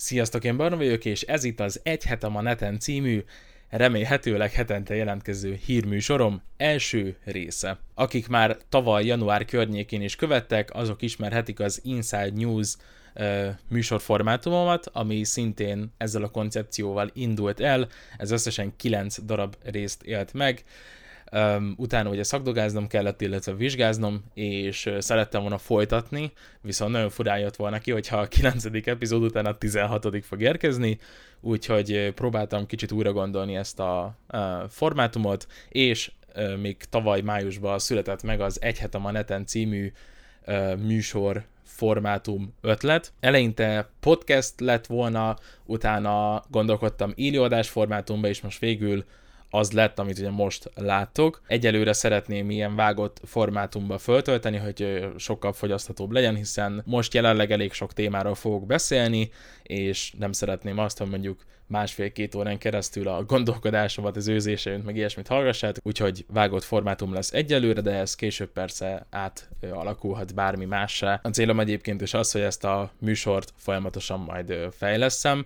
Sziasztok, én Barna vagyok, és ez itt az Egy hetem a neten című, remélhetőleg hetente jelentkező hírműsorom első része. Akik már tavaly január környékén is követtek, azok ismerhetik az Inside News műsorformátumomat, ami szintén ezzel a koncepcióval indult el, ez összesen 9 darab részt élt meg, utána ugye szakdogáznom kellett, illetve vizsgáznom, és szerettem volna folytatni, viszont nagyon furán jött volna ki, hogyha a 9. epizód után a 16. fog érkezni, úgyhogy próbáltam kicsit újra gondolni ezt a uh, formátumot, és még tavaly májusban született meg az Egy hetem a neten című műsor formátum ötlet. Eleinte podcast lett volna, utána gondolkodtam élőadás formátumba, és most végül az lett, amit ugye most láttok. Egyelőre szeretném ilyen vágott formátumba föltölteni, hogy sokkal fogyaszthatóbb legyen, hiszen most jelenleg elég sok témáról fogok beszélni, és nem szeretném azt, hogy mondjuk másfél-két órán keresztül a gondolkodásomat, az őzéseit, meg ilyesmit hallgassát, úgyhogy vágott formátum lesz egyelőre, de ez később persze átalakulhat bármi mássá. A célom egyébként is az, hogy ezt a műsort folyamatosan majd fejleszem,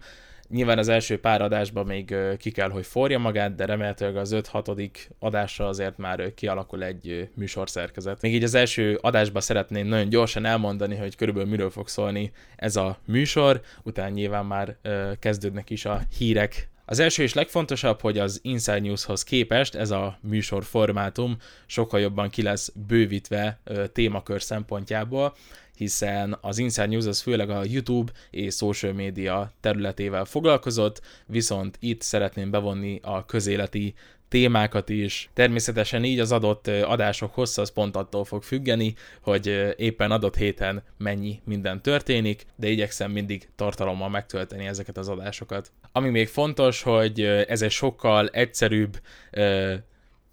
Nyilván az első pár adásban még ki kell, hogy forja magát, de remélhetőleg az 5-6. adásra azért már kialakul egy műsorszerkezet. Még így az első adásban szeretném nagyon gyorsan elmondani, hogy körülbelül miről fog szólni ez a műsor, utána nyilván már kezdődnek is a hírek az első és legfontosabb, hogy az Inside Newshoz képest ez a műsor formátum sokkal jobban ki lesz bővítve témakör szempontjából, hiszen az Inside News az főleg a YouTube és social media területével foglalkozott, viszont itt szeretném bevonni a közéleti témákat is. Természetesen így az adott adások hossza az pont attól fog függeni, hogy éppen adott héten mennyi minden történik, de igyekszem mindig tartalommal megtölteni ezeket az adásokat. Ami még fontos, hogy ez egy sokkal egyszerűbb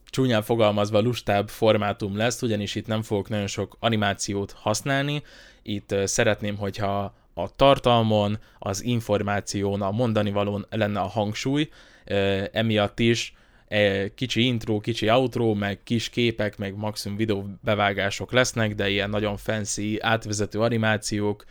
csúnyán fogalmazva lustább formátum lesz, ugyanis itt nem fogok nagyon sok animációt használni, itt szeretném, hogyha a tartalmon, az információn, a mondani valón lenne a hangsúly, emiatt is kicsi intro, kicsi outro, meg kis képek, meg maximum videó bevágások lesznek, de ilyen nagyon fancy átvezető animációk,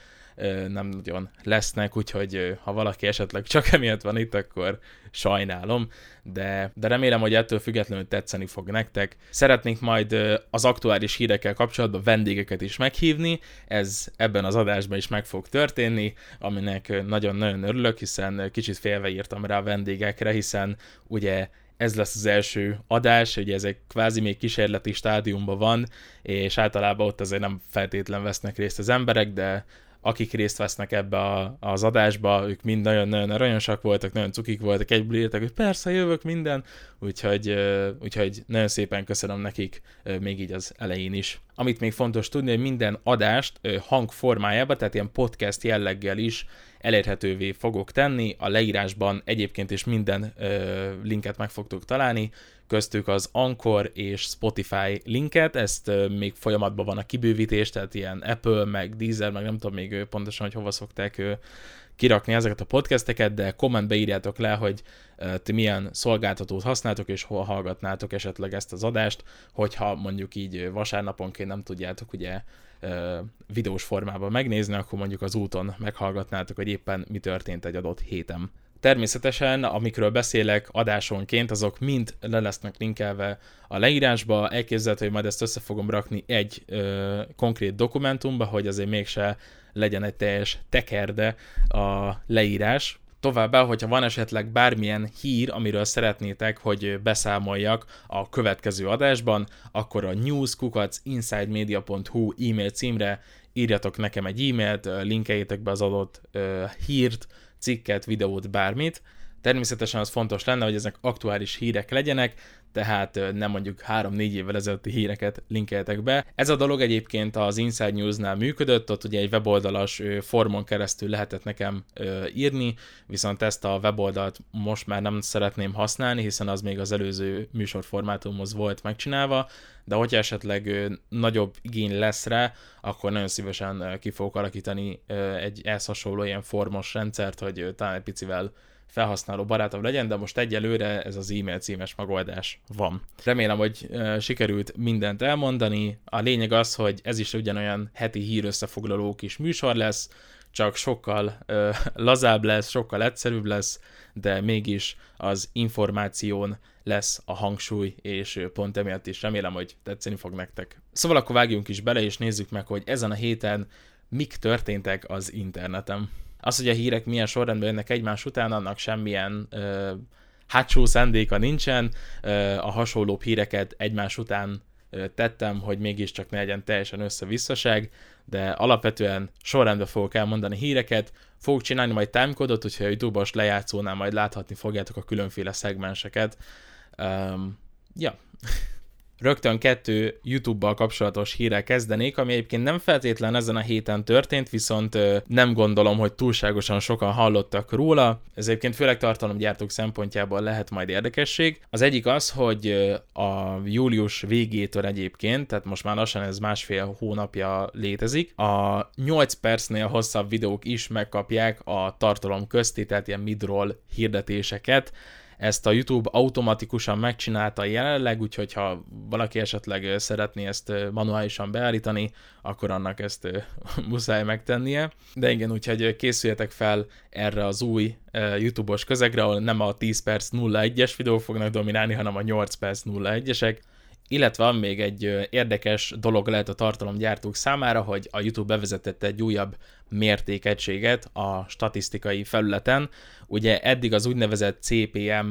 nem nagyon lesznek, úgyhogy ha valaki esetleg csak emiatt van itt, akkor sajnálom, de, de remélem, hogy ettől függetlenül tetszeni fog nektek. Szeretnénk majd az aktuális hírekkel kapcsolatban vendégeket is meghívni, ez ebben az adásban is meg fog történni, aminek nagyon-nagyon örülök, hiszen kicsit félve írtam rá a vendégekre, hiszen ugye ez lesz az első adás, ugye ez egy kvázi még kísérleti stádiumban van, és általában ott azért nem feltétlen vesznek részt az emberek, de akik részt vesznek ebbe a, az adásba, ők mind nagyon-nagyon aranyosak voltak, nagyon cukik voltak, egyből írtak, hogy persze jövök minden, úgyhogy, úgyhogy nagyon szépen köszönöm nekik még így az elején is. Amit még fontos tudni, hogy minden adást hang formájában, tehát ilyen podcast jelleggel is elérhetővé fogok tenni, a leírásban egyébként is minden linket meg fogtok találni, köztük az Anchor és Spotify linket, ezt még folyamatban van a kibővítés, tehát ilyen Apple, meg Deezer, meg nem tudom még pontosan, hogy hova szokták kirakni ezeket a podcasteket, de kommentbe írjátok le, hogy ti milyen szolgáltatót használtok, és hol hallgatnátok esetleg ezt az adást, hogyha mondjuk így vasárnaponként nem tudjátok ugye videós formában megnézni, akkor mondjuk az úton meghallgatnátok, hogy éppen mi történt egy adott héten. Természetesen, amikről beszélek adásonként, azok mind le lesznek linkelve a leírásba, elképzelhető, hogy majd ezt össze fogom rakni egy ö, konkrét dokumentumba, hogy azért mégse legyen egy teljes tekerde a leírás. Továbbá, hogyha van esetleg bármilyen hír, amiről szeretnétek, hogy beszámoljak a következő adásban, akkor a newskukacinsidemedia.hu e-mail címre írjatok nekem egy e-mailt, linkeljétek be az adott uh, hírt, cikket, videót, bármit. Természetesen az fontos lenne, hogy ezek aktuális hírek legyenek, tehát nem mondjuk 3-4 évvel ezelőtti híreket linkeltek be. Ez a dolog egyébként az Inside News-nál működött, ott ugye egy weboldalas formon keresztül lehetett nekem írni, viszont ezt a weboldalt most már nem szeretném használni, hiszen az még az előző műsorformátumhoz volt megcsinálva, de hogyha esetleg nagyobb igény lesz rá, akkor nagyon szívesen ki fogok alakítani egy ehhez hasonló ilyen formos rendszert, hogy talán egy picivel felhasználó barátabb legyen, de most egyelőre ez az e-mail címes megoldás van. Remélem, hogy sikerült mindent elmondani. A lényeg az, hogy ez is ugyanolyan heti hír összefoglaló kis műsor lesz, csak sokkal ö, lazább lesz, sokkal egyszerűbb lesz, de mégis az információn lesz a hangsúly, és pont emiatt is remélem, hogy tetszeni fog nektek. Szóval akkor vágjunk is bele, és nézzük meg, hogy ezen a héten mik történtek az interneten. Az, hogy a hírek milyen sorrendben jönnek egymás után, annak semmilyen ö, hátsó szándéka nincsen, ö, a hasonlóbb híreket egymás után tettem, hogy mégiscsak ne legyen teljesen össze-visszaság, de alapvetően sorrendben fogok elmondani híreket, fogok csinálni majd timecodot, hogyha a YouTube-os lejátszónál majd láthatni fogjátok a különféle szegmenseket. Um, ja. Rögtön kettő YouTube-bal kapcsolatos hírrel kezdenék, ami egyébként nem feltétlen ezen a héten történt, viszont nem gondolom, hogy túlságosan sokan hallottak róla. Ez egyébként főleg tartalomgyártók szempontjából lehet majd érdekesség. Az egyik az, hogy a július végétől egyébként, tehát most már lassan ez másfél hónapja létezik, a 8 percnél hosszabb videók is megkapják a tartalom közti, tehát ilyen midroll hirdetéseket ezt a YouTube automatikusan megcsinálta jelenleg, úgyhogy ha valaki esetleg szeretné ezt manuálisan beállítani, akkor annak ezt muszáj megtennie. De igen, úgyhogy készüljetek fel erre az új YouTube-os közegre, ahol nem a 10 perc 01-es videók fognak dominálni, hanem a 8 perc 01-esek. Illetve van még egy érdekes dolog lehet a tartalomgyártók számára, hogy a YouTube bevezetett egy újabb mértékegységet a statisztikai felületen. Ugye eddig az úgynevezett CPM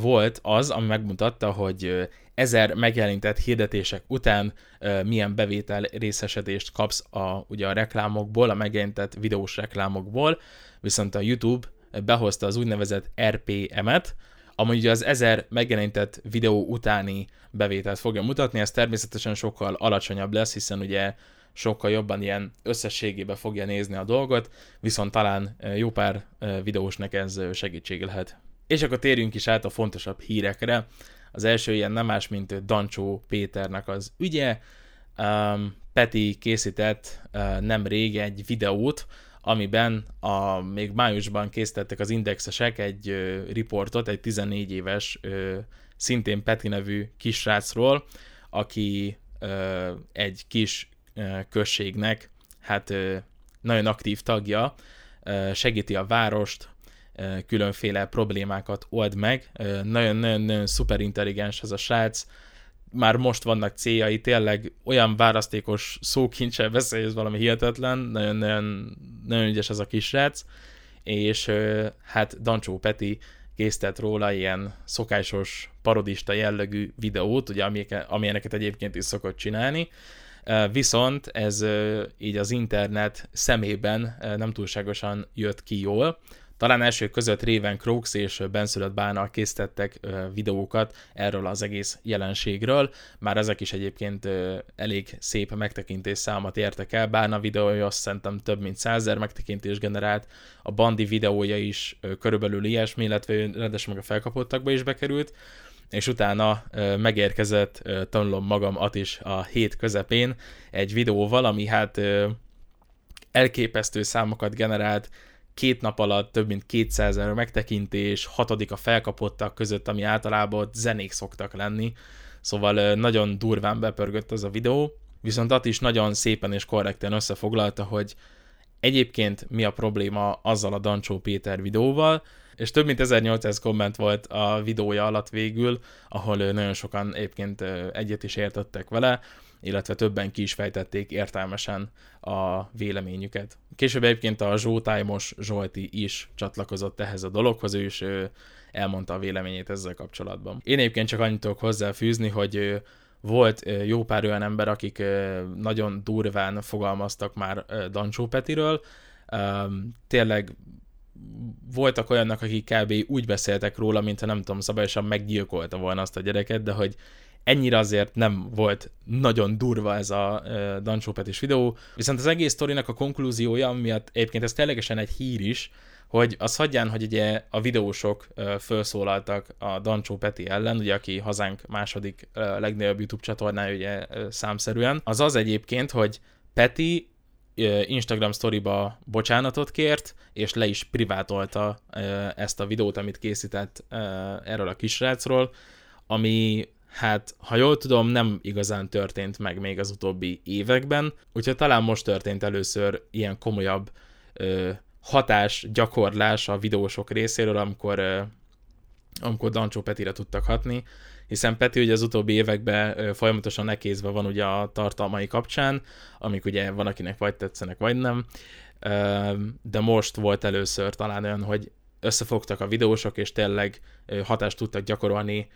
volt az, ami megmutatta, hogy ezer megjelentett hirdetések után milyen bevétel részesedést kapsz a, ugye a reklámokból, a megjelentett videós reklámokból, viszont a YouTube behozta az úgynevezett RPM-et, ami ugye az ezer megjelenített videó utáni bevételt fogja mutatni, ez természetesen sokkal alacsonyabb lesz, hiszen ugye sokkal jobban ilyen összességében fogja nézni a dolgot, viszont talán jó pár videósnak ez segítség lehet. És akkor térjünk is át a fontosabb hírekre. Az első ilyen nem más, mint Dancsó Péternek az ügye. Um, Peti készített uh, nemrég egy videót, amiben a, még májusban készítettek az indexesek egy ö, riportot, egy 14 éves, ö, szintén Peti nevű kisrácról, aki ö, egy kis ö, községnek hát ö, nagyon aktív tagja, ö, segíti a várost, ö, különféle problémákat old meg. Nagyon-nagyon szuper intelligens ez a srác, már most vannak céljai, tényleg olyan választékos szókincsel beszél, ez valami hihetetlen, nagyon, nagyon, nagyon ügyes ez a kisrác, és hát Dancsó Peti készített róla ilyen szokásos parodista jellegű videót, ugye amilyeneket egyébként is szokott csinálni, viszont ez így az internet szemében nem túlságosan jött ki jól, talán elsők között Raven Crooks és benszülött Bána készítettek videókat erről az egész jelenségről. Már ezek is egyébként elég szép megtekintés számot értek el. Bána videója azt szerintem több mint százer megtekintés generált. A Bandi videója is körülbelül ilyesmi, illetve rendesen meg a felkapottakba is bekerült és utána megérkezett, tanulom magamat is a hét közepén egy videóval, ami hát elképesztő számokat generált, két nap alatt több mint 200 ezer megtekintés, hatodik a felkapottak között, ami általában zenék szoktak lenni, szóval nagyon durván bepörgött az a videó, viszont att is nagyon szépen és korrekten összefoglalta, hogy egyébként mi a probléma azzal a Dancsó Péter videóval, és több mint 1800 komment volt a videója alatt végül, ahol nagyon sokan egyébként egyet is értettek vele, illetve többen ki is fejtették értelmesen a véleményüket. Később egyébként a Zsótájmos Zsolti is csatlakozott ehhez a dologhoz, ő is elmondta a véleményét ezzel kapcsolatban. Én egyébként csak annyit tudok hozzáfűzni, hogy volt jó pár olyan ember, akik nagyon durván fogalmaztak már Dancsó Petiről, tényleg voltak olyanok, akik kb. úgy beszéltek róla, mintha nem tudom, szabályosan meggyilkolta volna azt a gyereket, de hogy ennyire azért nem volt nagyon durva ez a uh, Dancsó Petis videó, viszont az egész sztorinak a konklúziója, miatt egyébként ez ténylegesen egy hír is, hogy az hagyján, hogy ugye a videósok uh, felszólaltak a Dancsó Peti ellen, ugye aki hazánk második uh, legnagyobb YouTube csatornája ugye uh, számszerűen, az az egyébként, hogy Peti Instagram sztoriba bocsánatot kért, és le is privátolta ezt a videót, amit készített erről a kisrácról, ami hát, ha jól tudom, nem igazán történt meg még az utóbbi években, úgyhogy talán most történt először ilyen komolyabb ö, hatás, gyakorlás a videósok részéről, amikor, ö, amikor Dancsó Petire tudtak hatni, hiszen Peti ugye az utóbbi években ö, folyamatosan nekézve van ugye a tartalmai kapcsán, amik ugye van, akinek vagy tetszenek, vagy nem, ö, de most volt először talán olyan, hogy összefogtak a videósok, és tényleg hatást tudtak gyakorolni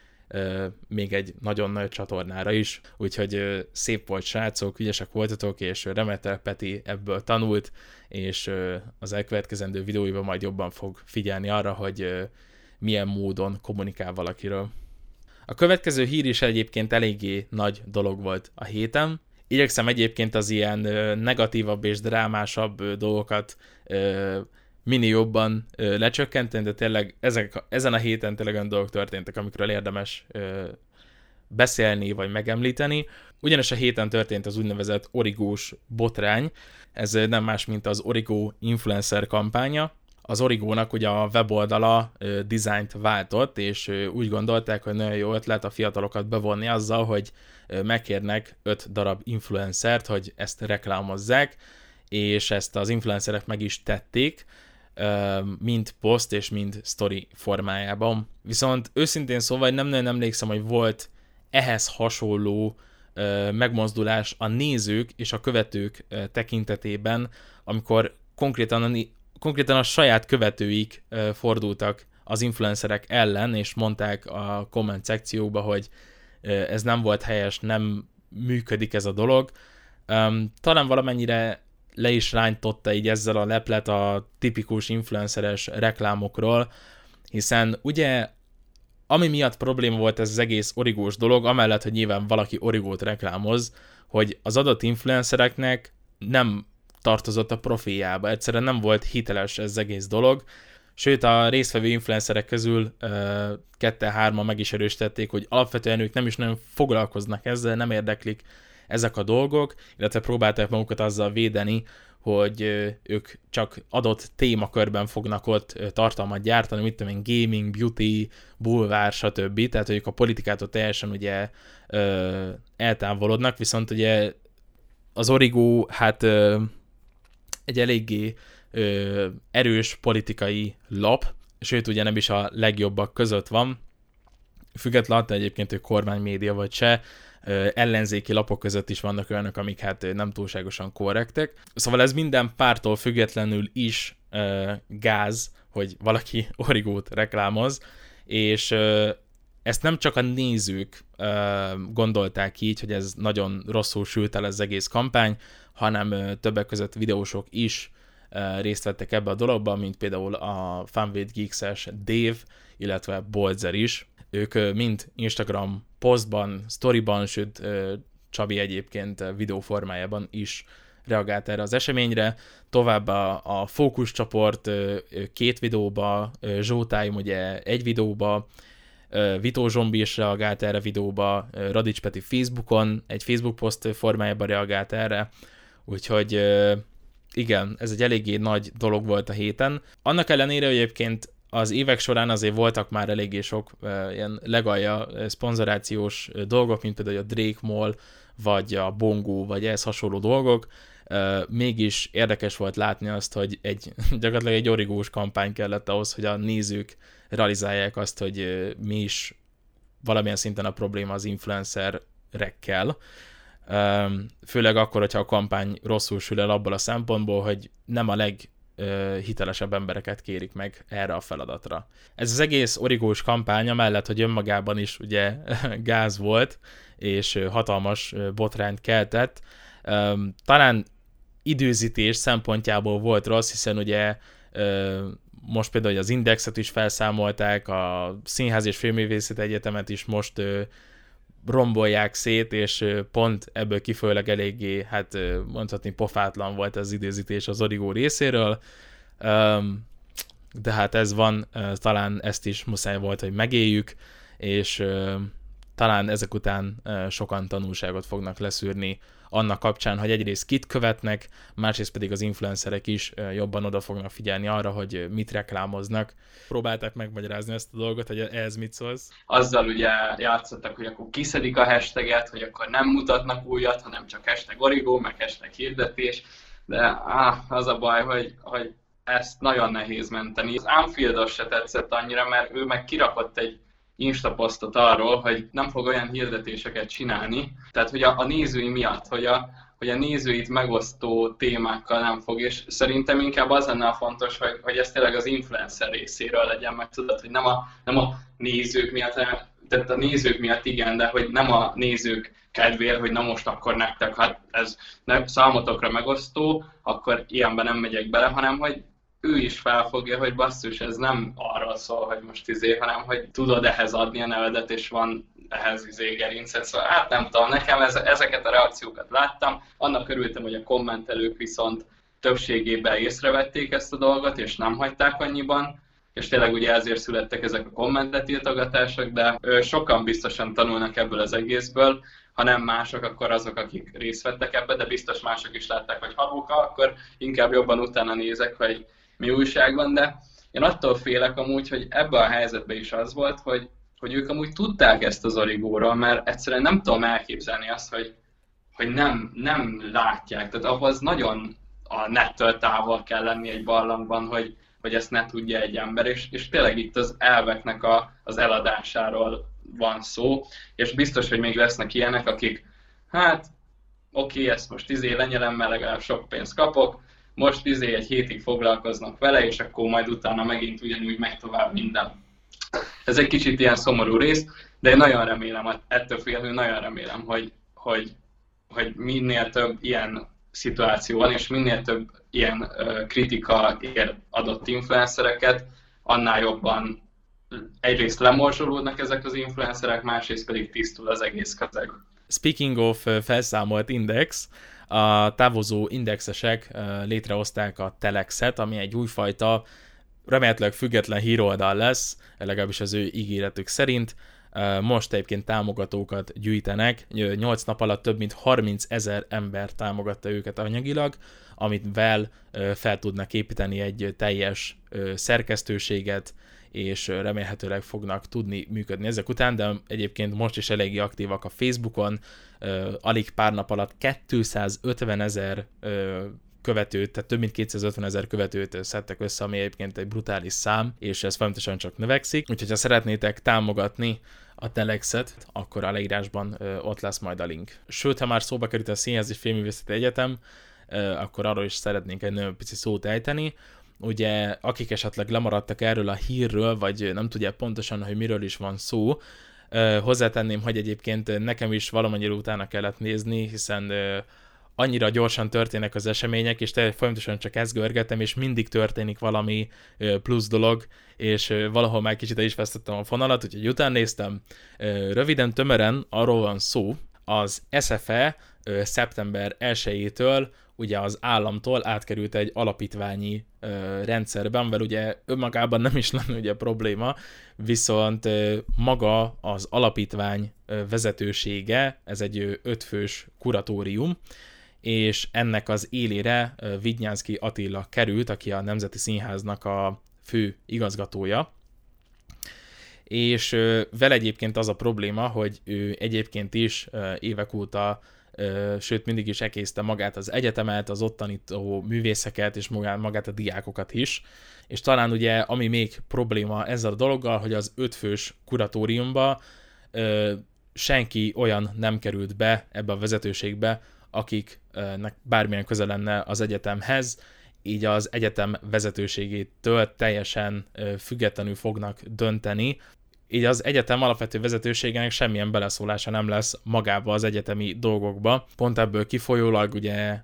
még egy nagyon nagy csatornára is, úgyhogy szép volt srácok, ügyesek voltatok, és remélhetőleg Peti ebből tanult, és az elkövetkezendő videóiban majd jobban fog figyelni arra, hogy milyen módon kommunikál valakiről. A következő hír is egyébként eléggé nagy dolog volt a héten. Igyekszem egyébként az ilyen negatívabb és drámásabb dolgokat mini jobban ö, lecsökkenteni, de tényleg ezek, ezen a héten tényleg olyan dolgok történtek, amikről érdemes ö, beszélni vagy megemlíteni. Ugyanis a héten történt az úgynevezett origós botrány, ez nem más, mint az Origo influencer kampánya. Az Origónak ugye a weboldala ö, dizájnt váltott, és ö, úgy gondolták, hogy nagyon jó ötlet a fiatalokat bevonni azzal, hogy ö, megkérnek 5 darab influencert, hogy ezt reklámozzák, és ezt az influencerek meg is tették, mind post és mind story formájában. Viszont őszintén szóval nem nagyon emlékszem, hogy volt ehhez hasonló megmozdulás a nézők és a követők tekintetében, amikor konkrétan a, konkrétan a saját követőik fordultak az influencerek ellen, és mondták a komment szekcióba, hogy ez nem volt helyes, nem működik ez a dolog. talán valamennyire le is ránytotta így ezzel a leplet a tipikus influenceres reklámokról, hiszen ugye ami miatt probléma volt ez az egész origós dolog, amellett, hogy nyilván valaki origót reklámoz, hogy az adott influencereknek nem tartozott a profiljába, egyszerűen nem volt hiteles ez az egész dolog, sőt a résztvevő influencerek közül kette-hárma meg is erősítették, hogy alapvetően ők nem is nem foglalkoznak ezzel, nem érdeklik ezek a dolgok, illetve próbálták magukat azzal védeni, hogy ők csak adott témakörben fognak ott tartalmat gyártani, mit tudom én, gaming, beauty, bulvár, stb. Tehát, hogy ők a politikától teljesen ugye ö, eltávolodnak, viszont ugye az Origo hát ö, egy eléggé ö, erős politikai lap, sőt ugye nem is a legjobbak között van, függetlenül egyébként, hogy kormánymédia vagy se, ellenzéki lapok között is vannak olyanok, amik hát nem túlságosan korrektek. Szóval ez minden pártól függetlenül is gáz, hogy valaki origót reklámoz, és ezt nem csak a nézők gondolták így, hogy ez nagyon rosszul sült el az egész kampány, hanem többek között videósok is részt vettek ebbe a dologba, mint például a Funwade Geeks-es Dave, illetve Bolzer is. Ők mind Instagram posztban, storyban, sőt Csabi egyébként videó formájában is reagált erre az eseményre. Továbbá a fókuszcsoport két videóba, Zsótáim ugye egy videóba, Vitó Zsombi is reagált erre videóba, Radics Peti Facebookon, egy Facebook poszt formájában reagált erre, úgyhogy igen, ez egy eléggé nagy dolog volt a héten. Annak ellenére, hogy egyébként az évek során azért voltak már eléggé sok uh, ilyen legalja szponzorációs dolgok, mint például a Drake Mall, vagy a Bongo, vagy ehhez hasonló dolgok. Uh, mégis érdekes volt látni azt, hogy egy, gyakorlatilag egy origós kampány kellett ahhoz, hogy a nézők realizálják azt, hogy uh, mi is valamilyen szinten a probléma az influencerekkel. Főleg akkor, hogyha a kampány rosszul sül el abból a szempontból, hogy nem a leg hitelesebb embereket kérik meg erre a feladatra. Ez az egész origós kampánya mellett, hogy önmagában is ugye gáz volt, és hatalmas botrányt keltett, talán időzítés szempontjából volt rossz, hiszen ugye most például az Indexet is felszámolták, a Színház és Filmvészet Egyetemet is most rombolják szét, és pont ebből kifolyólag eléggé, hát mondhatni pofátlan volt az időzítés az Origo részéről, de hát ez van, talán ezt is muszáj volt, hogy megéljük, és talán ezek után sokan tanulságot fognak leszűrni annak kapcsán, hogy egyrészt kit követnek, másrészt pedig az influencerek is jobban oda fognak figyelni arra, hogy mit reklámoznak. Próbálták megmagyarázni ezt a dolgot, hogy ehhez mit szólsz? Azzal ugye játszottak, hogy akkor kiszedik a hashtaget, hogy akkor nem mutatnak újat, hanem csak hashtag origó, meg hashtag hirdetés, de áh, az a baj, hogy, hogy ezt nagyon nehéz menteni. Az Anfield se tetszett annyira, mert ő meg kirakott egy Insta posztot arról, hogy nem fog olyan hirdetéseket csinálni, tehát hogy a, a nézői miatt, hogy a, hogy a nézőit megosztó témákkal nem fog, és szerintem inkább az lenne a fontos, hogy, hogy ez tényleg az influencer részéről legyen, meg tudod, hogy nem a, nem a nézők miatt, tehát a nézők miatt igen, de hogy nem a nézők kedvéért, hogy na most akkor nektek, hát ez nem számotokra megosztó, akkor ilyenben nem megyek bele, hanem hogy ő is felfogja, hogy basszus, ez nem arról szól, hogy most izé, hanem hogy tudod ehhez adni a nevedet, és van ehhez izé gerincet, szóval hát nem tudom, nekem ez, ezeket a reakciókat láttam, annak örültem, hogy a kommentelők viszont többségében észrevették ezt a dolgot, és nem hagyták annyiban, és tényleg ugye ezért születtek ezek a kommentetiltogatások, de sokan biztosan tanulnak ebből az egészből, ha nem mások, akkor azok, akik részt vettek ebbe, de biztos mások is látták, hogy habóka, akkor inkább jobban utána nézek, hogy mi újság van, de én attól félek amúgy, hogy ebben a helyzetben is az volt, hogy, hogy ők amúgy tudták ezt az origóról, mert egyszerűen nem tudom elképzelni azt, hogy, hogy nem, nem látják. Tehát ahhoz nagyon a nettől távol kell lenni egy barlangban, hogy, hogy ezt ne tudja egy ember, és, és tényleg itt az elveknek a, az eladásáról van szó, és biztos, hogy még lesznek ilyenek, akik, hát oké, okay, ezt most izé lenyelem, mert legalább sok pénzt kapok, most izé egy hétig foglalkoznak vele, és akkor majd utána megint ugyanúgy megy tovább minden. Ez egy kicsit ilyen szomorú rész, de én nagyon remélem, ettől félő nagyon remélem, hogy, hogy, hogy minél több ilyen szituáció van, és minél több ilyen kritika ér adott influencereket, annál jobban egyrészt lemorzsolódnak ezek az influencerek, másrészt pedig tisztul az egész közeg. Speaking of felszámolt index, a távozó indexesek létrehozták a Telexet, ami egy újfajta, remélhetőleg független híroldal lesz, legalábbis az ő ígéretük szerint. Most egyébként támogatókat gyűjtenek, 8 nap alatt több mint 30 ezer ember támogatta őket anyagilag, amit vel fel tudnak építeni egy teljes szerkesztőséget, és remélhetőleg fognak tudni működni ezek után, de egyébként most is eléggé aktívak a Facebookon, alig pár nap alatt 250 ezer követőt, tehát több mint 250 ezer követőt szedtek össze, ami egyébként egy brutális szám, és ez folyamatosan csak növekszik. Úgyhogy ha szeretnétek támogatni a Telexet, akkor a leírásban ott lesz majd a link. Sőt, ha már szóba került a Színház és Filmművészeti Egyetem, akkor arról is szeretnénk egy nagyon pici szót ejteni ugye akik esetleg lemaradtak erről a hírről, vagy nem tudják pontosan, hogy miről is van szó, hozzátenném, hogy egyébként nekem is valamennyire utána kellett nézni, hiszen annyira gyorsan történnek az események, és te folyamatosan csak ezt görgetem, és mindig történik valami plusz dolog, és valahol már kicsit is vesztettem a fonalat, úgyhogy utána néztem. Röviden, tömören arról van szó, az SFE szeptember 1-től ugye az államtól átkerült egy alapítványi ö, rendszerben, amivel ugye önmagában nem is lenne ugye probléma, viszont ö, maga az alapítvány ö, vezetősége, ez egy ö, ötfős kuratórium, és ennek az élére Vidnyánszki Attila került, aki a Nemzeti Színháznak a fő igazgatója, és vele egyébként az a probléma, hogy ő egyébként is évek óta sőt mindig is ekészte magát az egyetemet, az ottani művészeket és magát a diákokat is. És talán ugye, ami még probléma ezzel a dologgal, hogy az ötfős kuratóriumba senki olyan nem került be ebbe a vezetőségbe, akiknek bármilyen köze lenne az egyetemhez, így az egyetem vezetőségétől teljesen függetlenül fognak dönteni, így az egyetem alapvető vezetőségének semmilyen beleszólása nem lesz magába az egyetemi dolgokba. Pont ebből kifolyólag ugye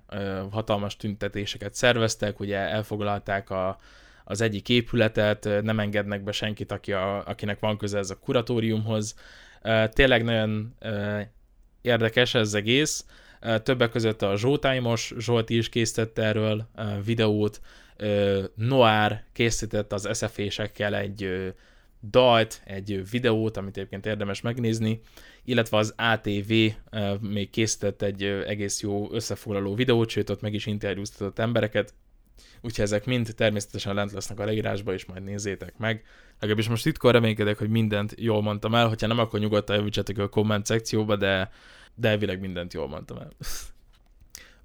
hatalmas tüntetéseket szerveztek, ugye elfoglalták a, az egyik épületet, nem engednek be senkit, aki a, akinek van köze ez a kuratóriumhoz. Tényleg nagyon érdekes ez egész. Többek között a Zsótájmos Zsolti is készítette erről videót, Noár készített az SFE-sekkel egy dalt, egy videót, amit egyébként érdemes megnézni, illetve az ATV még készített egy egész jó összefoglaló videót, sőt ott meg is interjúztatott embereket, úgyhogy ezek mind természetesen lent lesznek a leírásba, és majd nézzétek meg. Legalábbis most titkon reménykedek, hogy mindent jól mondtam el, hogyha nem, akkor nyugodtan javítsatok a komment szekcióba, de, de elvileg mindent jól mondtam el.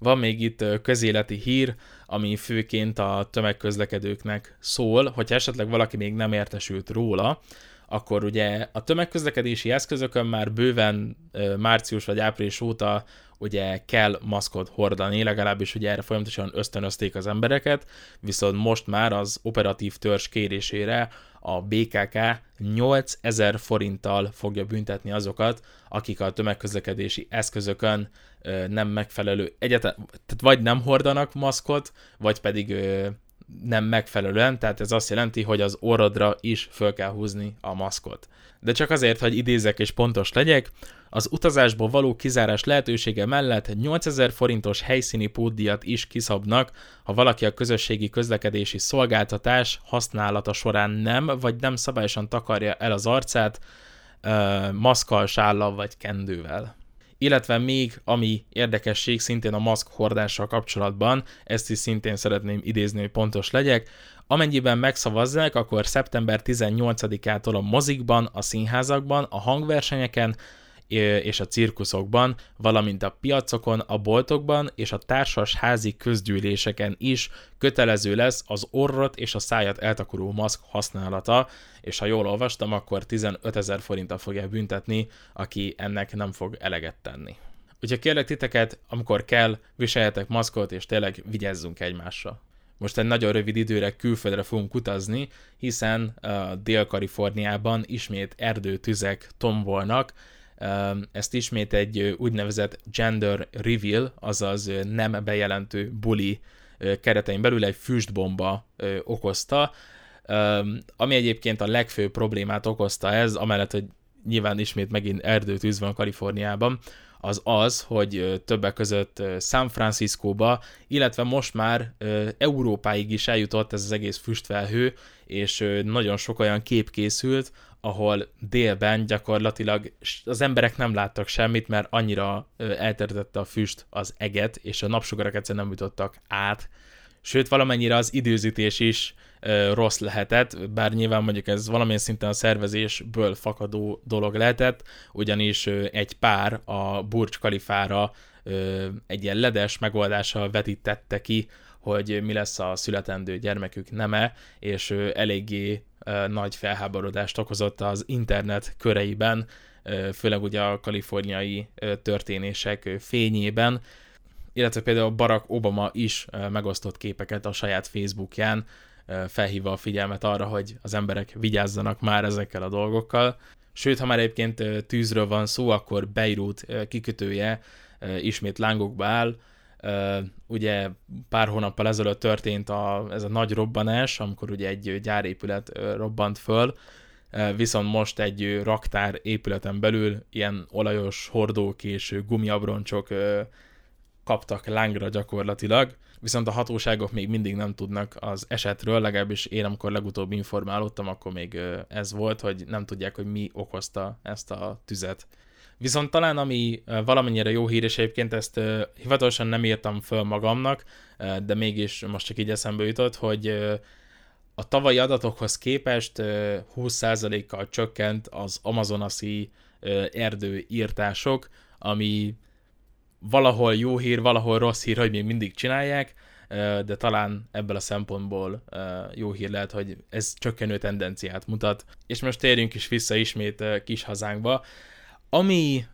Van még itt közéleti hír, ami főként a tömegközlekedőknek szól, hogyha esetleg valaki még nem értesült róla, akkor ugye a tömegközlekedési eszközökön már bőven március vagy április óta ugye kell maszkot hordani, legalábbis ugye erre folyamatosan ösztönözték az embereket, viszont most már az operatív törzs kérésére a BKK 8000 forinttal fogja büntetni azokat, akik a tömegközlekedési eszközökön nem megfelelő, egyetem, tehát vagy nem hordanak maszkot, vagy pedig nem megfelelően, tehát ez azt jelenti, hogy az orrodra is föl kell húzni a maszkot. De csak azért, hogy idézek és pontos legyek, az utazásból való kizárás lehetősége mellett 8000 forintos helyszíni pótdíjat is kiszabnak, ha valaki a közösségi közlekedési szolgáltatás használata során nem, vagy nem szabályosan takarja el az arcát, maszkal, sállal vagy kendővel illetve még ami érdekesség szintén a maszk hordással kapcsolatban, ezt is szintén szeretném idézni, hogy pontos legyek, Amennyiben megszavazzák, akkor szeptember 18-ától a mozikban, a színházakban, a hangversenyeken és a cirkuszokban, valamint a piacokon, a boltokban és a társas házi közgyűléseken is kötelező lesz az orrot és a szájat eltakaró maszk használata, és ha jól olvastam, akkor 15 ezer forinttal fogja büntetni, aki ennek nem fog eleget tenni. Úgyhogy kérlek titeket, amikor kell, viseljetek maszkot, és tényleg vigyázzunk egymásra. Most egy nagyon rövid időre külföldre fogunk utazni, hiszen uh, Dél-Kaliforniában ismét erdőtüzek tombolnak, ezt ismét egy úgynevezett gender reveal, azaz nem bejelentő buli keretein belül egy füstbomba okozta, ami egyébként a legfőbb problémát okozta ez, amellett, hogy nyilván ismét megint erdőtűz van Kaliforniában, az az, hogy többek között San Franciscóba, illetve most már Európáig is eljutott ez az egész füstfelhő, és nagyon sok olyan kép készült, ahol délben gyakorlatilag az emberek nem láttak semmit, mert annyira elterítette a füst az eget, és a napsugarak egyszerűen nem jutottak át. Sőt, valamennyire az időzítés is rossz lehetett, bár nyilván mondjuk ez valamilyen szinten a szervezésből fakadó dolog lehetett, ugyanis egy pár a Burj Kalifára egy ilyen ledes megoldással vetítette ki, hogy mi lesz a születendő gyermekük neme, és eléggé nagy felháborodást okozott az internet köreiben, főleg ugye a kaliforniai történések fényében, illetve például Barack Obama is megosztott képeket a saját Facebookján, felhívva a figyelmet arra, hogy az emberek vigyázzanak már ezekkel a dolgokkal. Sőt, ha már egyébként tűzről van szó, akkor Beirut kikötője ismét lángokba áll, ugye pár hónappal ezelőtt történt a, ez a nagy robbanás, amikor ugye egy gyárépület robbant föl, viszont most egy raktár épületen belül ilyen olajos hordók és gumiabroncsok kaptak lángra gyakorlatilag, viszont a hatóságok még mindig nem tudnak az esetről, legalábbis én amikor legutóbb informálódtam, akkor még ez volt, hogy nem tudják, hogy mi okozta ezt a tüzet. Viszont talán ami valamennyire jó hír, és egyébként ezt hivatalosan nem írtam föl magamnak, de mégis most csak így eszembe jutott, hogy a tavalyi adatokhoz képest 20%-kal csökkent az amazonaszi erdőírtások, ami valahol jó hír, valahol rossz hír, hogy még mindig csinálják, de talán ebből a szempontból jó hír lehet, hogy ez csökkenő tendenciát mutat. És most térjünk is vissza ismét kis hazánkba. Ami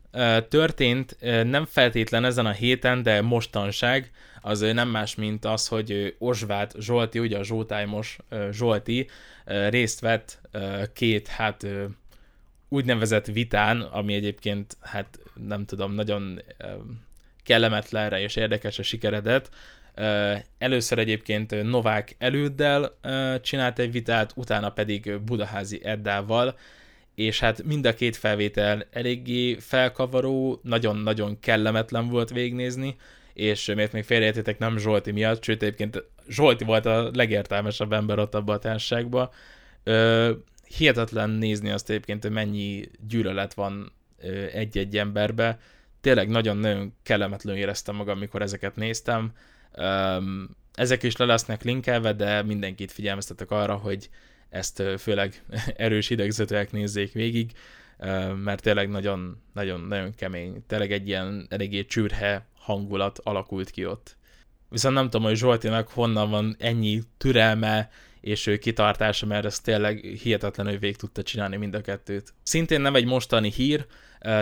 történt nem feltétlen ezen a héten, de mostanság, az nem más, mint az, hogy Osvát Zsolti, ugye a Zsótájmos Zsolti részt vett két, hát úgynevezett vitán, ami egyébként, hát nem tudom, nagyon kellemetlenre és érdekesre sikeredett. Először egyébként Novák előddel csinált egy vitát, utána pedig Budaházi Eddával, és hát mind a két felvétel eléggé felkavaró, nagyon-nagyon kellemetlen volt végnézni, és miért még félreértétek, nem Zsolti miatt, sőt egyébként Zsolti volt a legértelmesebb ember ott abban a társaságban. Hihetetlen nézni azt egyébként, hogy mennyi gyűlölet van egy-egy emberbe. Tényleg nagyon-nagyon kellemetlenül éreztem magam, amikor ezeket néztem. Ezek is le lesznek linkelve, de mindenkit figyelmeztetek arra, hogy ezt főleg erős idegzetőek nézzék végig, mert tényleg nagyon, nagyon, nagyon kemény. Tényleg egy ilyen eléggé csürhe hangulat alakult ki ott. Viszont nem tudom, hogy Zsoltinak honnan van ennyi türelme és ő kitartása, mert ez tényleg hihetetlenül végig tudta csinálni mind a kettőt. Szintén nem egy mostani hír,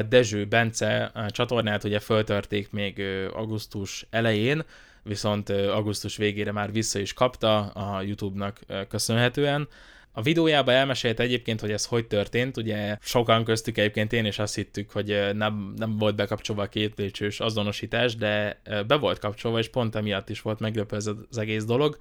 Dezső Bence csatornát ugye föltörték még augusztus elején, viszont augusztus végére már vissza is kapta a YouTube-nak köszönhetően. A videójában elmesélte egyébként, hogy ez hogy történt, ugye sokan köztük egyébként én is azt hittük, hogy nem, nem volt bekapcsolva a két lépcsős azonosítás, de be volt kapcsolva, és pont emiatt is volt meglepő ez az egész dolog.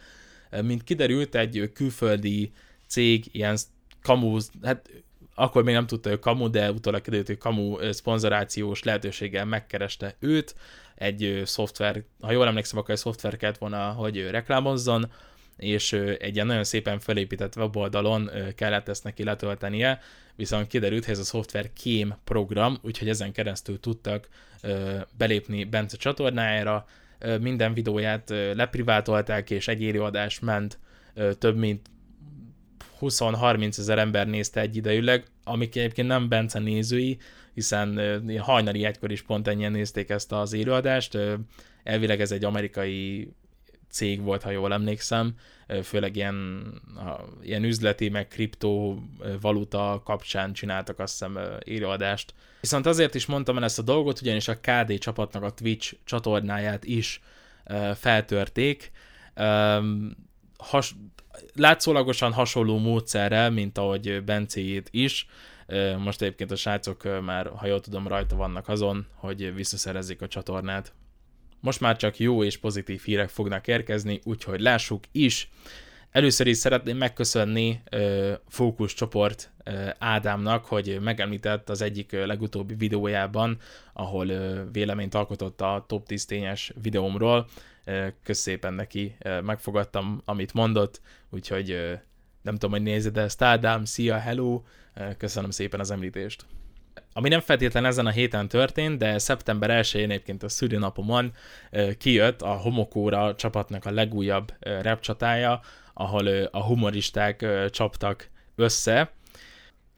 Mint kiderült, egy külföldi cég ilyen kamu, hát akkor még nem tudta, hogy kamu, de utólag kiderült, hogy kamu szponzorációs lehetőséggel megkereste őt, egy szoftver, ha jól emlékszem, akkor egy szoftver kellett volna, hogy reklámozzon, és egy ilyen nagyon szépen felépített weboldalon kellett ezt neki letöltenie, viszont kiderült, hogy ez a szoftver kém program, úgyhogy ezen keresztül tudtak belépni Bence csatornájára, minden videóját leprivátolták, és egy élőadás ment több mint 20-30 ezer ember nézte egy idejűleg, amik egyébként nem Bence nézői, hiszen hajnali egykor is pont ennyien nézték ezt az élőadást. Elvileg ez egy amerikai cég volt, ha jól emlékszem, főleg ilyen, ilyen üzleti, meg kriptovaluta kapcsán csináltak azt hiszem élőadást. Viszont azért is mondtam el ezt a dolgot, ugyanis a KD csapatnak a Twitch csatornáját is feltörték. Has, látszólagosan hasonló módszerrel, mint ahogy Bencéjét is. Most egyébként a srácok már, ha jól tudom, rajta vannak azon, hogy visszaszerezzék a csatornát. Most már csak jó és pozitív hírek fognak érkezni, úgyhogy lássuk is. Először is szeretném megköszönni Fókusz csoport uh, Ádámnak, hogy megemlített az egyik legutóbbi videójában, ahol véleményt alkotott a top 10 tényes videómról. Uh, szépen neki, megfogadtam, amit mondott, úgyhogy nem tudom, hogy nézed ezt, Ádám, szia, hello, köszönöm szépen az említést. Ami nem feltétlenül ezen a héten történt, de szeptember 1-én egyébként a szülinapomon kijött a Homokóra csapatnak a legújabb rap ahol a humoristák csaptak össze.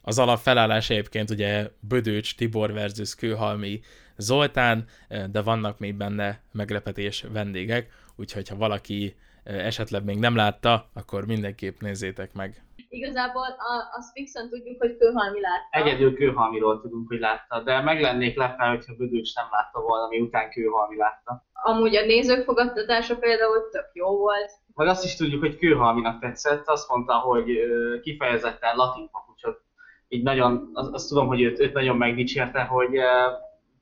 Az alapfelállás egyébként ugye Bödőcs Tibor versus Kőhalmi Zoltán, de vannak még benne meglepetés vendégek, úgyhogy ha valaki esetleg még nem látta, akkor mindenképp nézzétek meg. Igazából a, azt fixen tudjuk, hogy Kőhalmi látta. Egyedül Kőhalmiról tudunk, hogy látta, de meg lennék lepve, hogyha Bödőcs nem látta volna, miután Kőhalmi látta. Amúgy a nézők fogadtatása például tök jó volt. Meg azt is tudjuk, hogy Kőhalminak tetszett, azt mondta, hogy kifejezetten latin papucsot. Így nagyon, azt, azt tudom, hogy őt, őt nagyon megdicsérte, hogy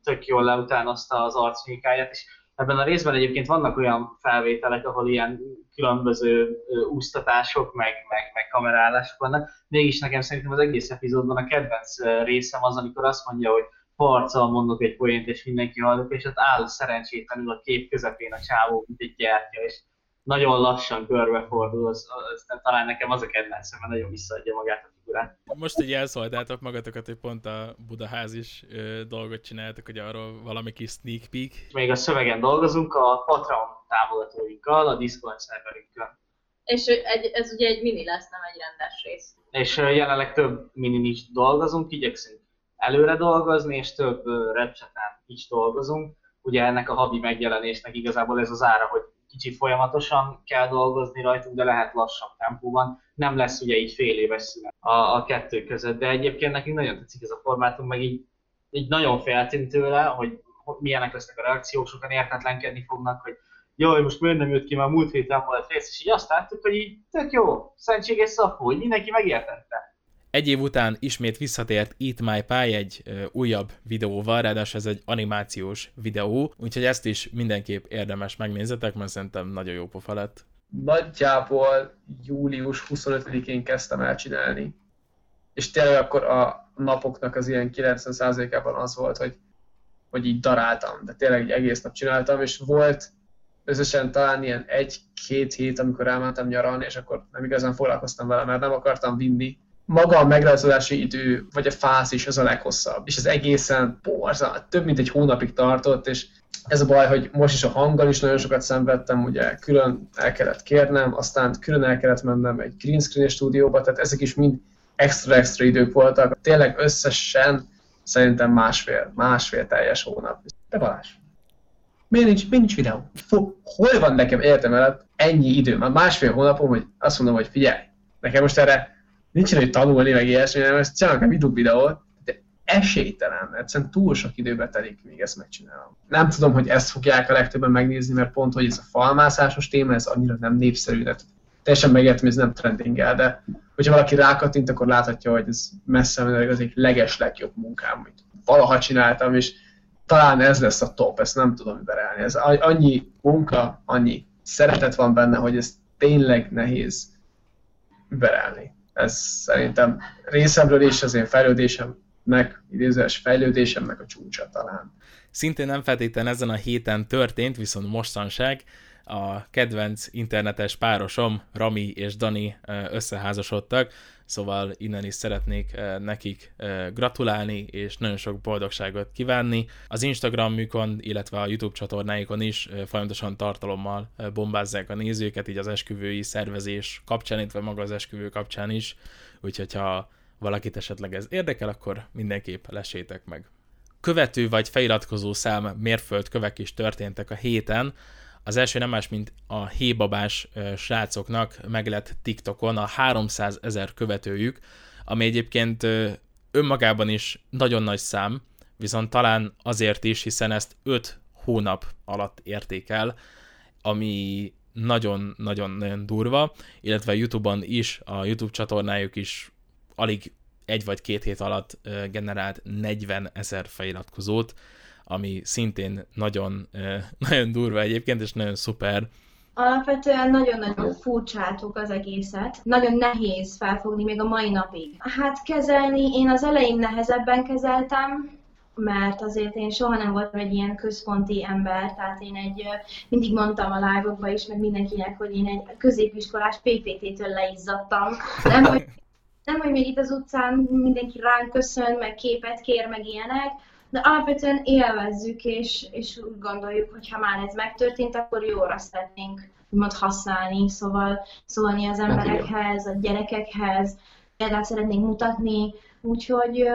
tök jól leutánozta az arcmékáját, és Ebben a részben egyébként vannak olyan felvételek, ahol ilyen különböző úsztatások, meg, meg, meg kamerálások vannak. Mégis nekem szerintem az egész epizódban a kedvenc részem az, amikor azt mondja, hogy harccal mondok egy poént, és mindenki hallok, és ott áll szerencsétlenül a kép közepén a csávó, mint egy gyertya, és nagyon lassan körbefordul, az, az, talán nekem az a kedvencem, mert nagyon visszaadja magát a figurát. Most így elszóltátok magatokat, hogy pont a Budaház is ö, dolgot csináltak, hogy arról valami kis sneak peek. Még a szövegen dolgozunk a Patreon támogatóinkkal, a Discord szerverünkkel. És egy, ez ugye egy mini lesz, nem egy rendes rész. És jelenleg több mini is dolgozunk, igyekszünk előre dolgozni, és több repcsatán is dolgozunk. Ugye ennek a havi megjelenésnek igazából ez az ára, hogy kicsit folyamatosan kell dolgozni rajtunk, de lehet lassabb tempóban. Nem lesz ugye így fél éves szünet a, a kettő között, de egyébként nekünk nagyon tetszik ez a formátum, meg így, így nagyon féltünk tőle, hogy, milyenek lesznek a reakciók, sokan értetlenkedni fognak, hogy jaj, most miért nem jött ki, már múlt héten volt rész, és így azt láttuk, hogy így tök jó, szentséges szapó, hogy mindenki megértette. Egy év után ismét visszatért Eat My Pie egy ö, újabb videóval, ráadásul ez egy animációs videó, úgyhogy ezt is mindenképp érdemes megnézzetek, mert szerintem nagyon jó pofa lett. Nagyjából július 25-én kezdtem el csinálni. És tényleg akkor a napoknak az ilyen 90%-ában az volt, hogy, hogy így daráltam, de tényleg egy egész nap csináltam, és volt összesen talán ilyen egy-két hét, amikor elmentem nyaralni, és akkor nem igazán foglalkoztam vele, mert nem akartam vinni maga a megrajzolási idő, vagy a fázis az a leghosszabb, és az egészen borzal, több mint egy hónapig tartott, és ez a baj, hogy most is a hanggal is nagyon sokat szenvedtem, ugye külön el kellett kérnem, aztán külön el kellett mennem egy green screen stúdióba, tehát ezek is mind extra-extra idők voltak. Tényleg összesen szerintem másfél, másfél teljes hónap. De Balázs, miért nincs, miért nincs videó? Hol van nekem értem el ennyi idő? Már másfél hónapom, hogy azt mondom, hogy figyelj, nekem most erre nincsen, hogy tanulni, meg ilyesmi, hanem ezt csinálok egy YouTube videót, de esélytelen, egyszerűen túl sok időbe telik, még ezt megcsinálom. Nem tudom, hogy ezt fogják a legtöbben megnézni, mert pont, hogy ez a falmászásos téma, ez annyira nem népszerű, de teljesen megértem, ez nem trendingel, de hogyha valaki rákattint, akkor láthatja, hogy ez messze menőleg az egyik leges legjobb munkám, amit valaha csináltam, és talán ez lesz a top, ezt nem tudom überelni. Ez annyi munka, annyi szeretet van benne, hogy ez tényleg nehéz überelni. Ez szerintem részemről is az én fejlődésemnek, idézőes fejlődésemnek a csúcsa talán. Szintén nem feltétlenül ezen a héten történt, viszont mostanság a kedvenc internetes párosom, Rami és Dani összeházasodtak, szóval innen is szeretnék nekik gratulálni, és nagyon sok boldogságot kívánni. Az Instagramjukon, illetve a YouTube csatornáikon is folyamatosan tartalommal bombázzák a nézőket, így az esküvői szervezés kapcsán, illetve maga az esküvő kapcsán is, úgyhogy ha valakit esetleg ez érdekel, akkor mindenképp lesétek meg. Követő vagy feliratkozó szám mérföldkövek is történtek a héten, az első nem más, mint a hébabás srácoknak meg lett TikTokon a 300 ezer követőjük, ami egyébként önmagában is nagyon nagy szám, viszont talán azért is, hiszen ezt 5 hónap alatt érték el, ami nagyon-nagyon durva, illetve YouTube-on is, a YouTube csatornájuk is alig egy vagy két hét alatt generált 40 ezer feliratkozót, ami szintén nagyon, nagyon durva egyébként, és nagyon szuper. Alapvetően nagyon-nagyon furcsátok az egészet. Nagyon nehéz felfogni még a mai napig. Hát kezelni, én az elején nehezebben kezeltem, mert azért én soha nem voltam egy ilyen központi ember, tehát én egy, mindig mondtam a live is, meg mindenkinek, hogy én egy középiskolás PPT-től leizzadtam. Nem, hogy, nem, hogy még itt az utcán mindenki ránk köszön, meg képet kér, meg ilyenek, de alapvetően élvezzük, és, és úgy gondoljuk, hogy ha már ez megtörtént, akkor jóra szeretnénk úgymond használni, szóval szólni az emberekhez, a gyerekekhez, példát szeretnénk mutatni, úgyhogy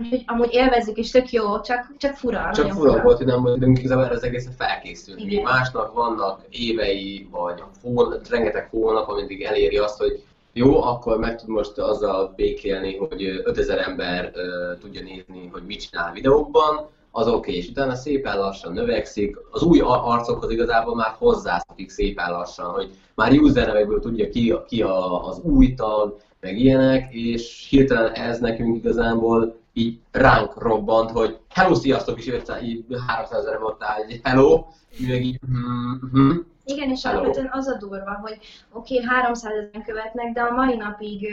Úgyhogy amúgy élvezzük, és tök jó, csak, csak fura. Csak fura, fura volt, hogy nem vagyunk igazából az egészen felkészülni. Másnak vannak évei, vagy hón, rengeteg hónap, ameddig eléri azt, hogy jó, akkor meg tud most azzal békélni, hogy 5000 ember uh, tudja nézni, hogy mit csinál videókban, az oké, okay. és utána szépen lassan növekszik, az új arcokhoz igazából már hozzászokik szépen lassan, hogy már usernevekből tudja ki, ki a, az új tag, meg ilyenek, és hirtelen ez nekünk igazából így ránk robbant, hogy hello, sziasztok, és így 300 ezer mondtál, egy hello, meg így, mm-hmm, igen, és alapvetően az a durva, hogy oké, okay, 300 ezeren követnek, de a mai napig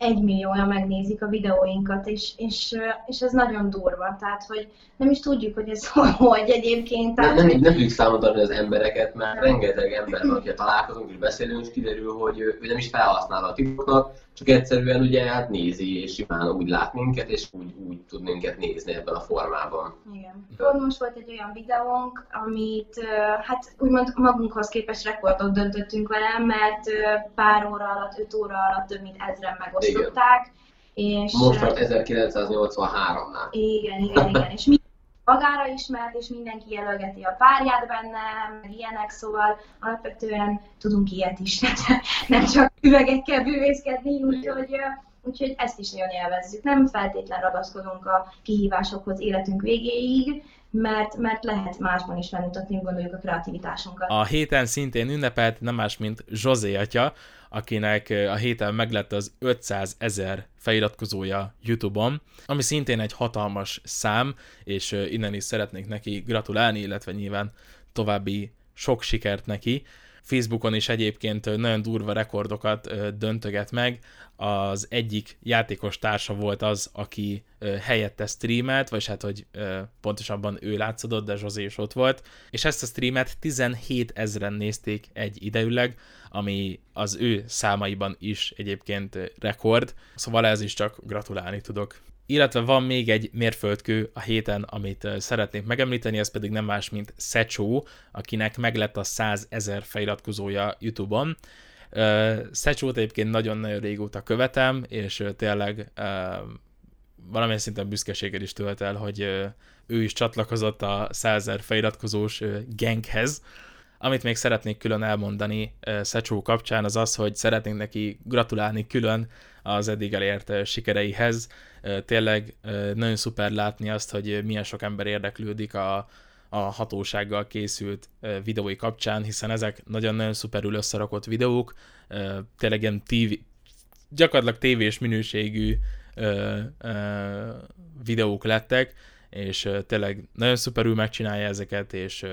egy millióan megnézik a videóinkat, és, és, és ez nagyon durva, tehát hogy nem is tudjuk, hogy ez hogy egyébként. Tehát, nem, nem, nem tudjuk számon tartani az embereket, mert nem. rengeteg ember van, akikkel találkozunk és beszélünk, és kiderül, hogy ő nem is felhasznál a TikToknak, csak egyszerűen ugye hát nézi, és simán úgy lát minket, és úgy, úgy tud minket nézni ebben a formában. Igen. Pont most volt egy olyan videónk, amit hát úgymond magunkhoz képest rekordot döntöttünk vele, mert pár óra alatt, öt óra alatt több mint ezren megosztották. És, most volt 1983-nál. Igen, igen, igen. És mi magára ismert, és mindenki jelölgeti a párját benne, meg ilyenek, szóval alapvetően tudunk ilyet is, nem csak üvegekkel bűvészkedni, úgyhogy, úgyhogy ezt is nagyon élvezzük. Nem feltétlen ragaszkodunk a kihívásokhoz életünk végéig, mert, mert lehet másban is felmutatni, gondoljuk a kreativitásunkat. A héten szintén ünnepelt nem más, mint Zsozé atya, akinek a héten meglett az 500 ezer feliratkozója YouTube-on, ami szintén egy hatalmas szám, és innen is szeretnék neki gratulálni, illetve nyilván további sok sikert neki. Facebookon is egyébként nagyon durva rekordokat döntöget meg. az egyik játékos társa volt az, aki helyette streamelt, vagy hát, hogy pontosabban ő látszódott, de Zsozé is ott volt, és ezt a streamet 17 ezeren nézték egy idejűleg, ami az ő számaiban is egyébként rekord, szóval ez is csak gratulálni tudok. Illetve van még egy mérföldkő a héten, amit szeretnék megemlíteni, ez pedig nem más, mint Secho, akinek meglett a 100 ezer feliratkozója YouTube-on. Szecsót egyébként nagyon-nagyon régóta követem, és tényleg valamilyen szinten büszkeséggel is tölt el, hogy ő is csatlakozott a százer feliratkozós uh, genghez. Amit még szeretnék külön elmondani Szecsó kapcsán, az az, hogy szeretnénk neki gratulálni külön az eddig elért sikereihez. Tényleg nagyon szuper látni azt, hogy milyen sok ember érdeklődik a, a hatósággal készült videói kapcsán, hiszen ezek nagyon-nagyon szuperül összerakott videók, tényleg ilyen Tív, gyakorlatilag tévés minőségű videók lettek, és tényleg nagyon szuperül megcsinálja ezeket, és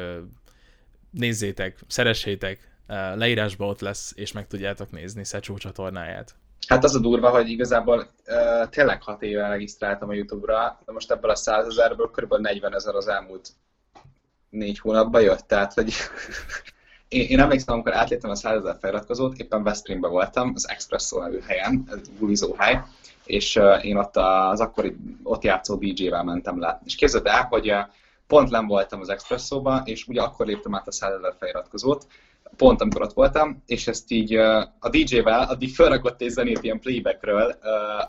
nézzétek, szeressétek, leírásba ott lesz, és meg tudjátok nézni Szecsó csatornáját. Hát az a durva, hogy igazából uh, tényleg hat éve regisztráltam a YouTube-ra, de most ebből a 100 ezerből kb. 40 ezer az elmúlt négy hónapban jött, tehát hogy én, én emlékszem, amikor átléptem a 100 ezer feliratkozót, éppen Westreamben voltam, az Expresso nevű helyen, ez bulizó hely, és uh, én ott az akkori ott játszó DJ-vel mentem le. És képzeld el, hogy uh, pont nem voltam az Expresso-ba, és ugye akkor léptem át a 100 ezer feliratkozót, pont amikor ott voltam, és ezt így a DJ-vel addig felrakott egy zenét ilyen playbackről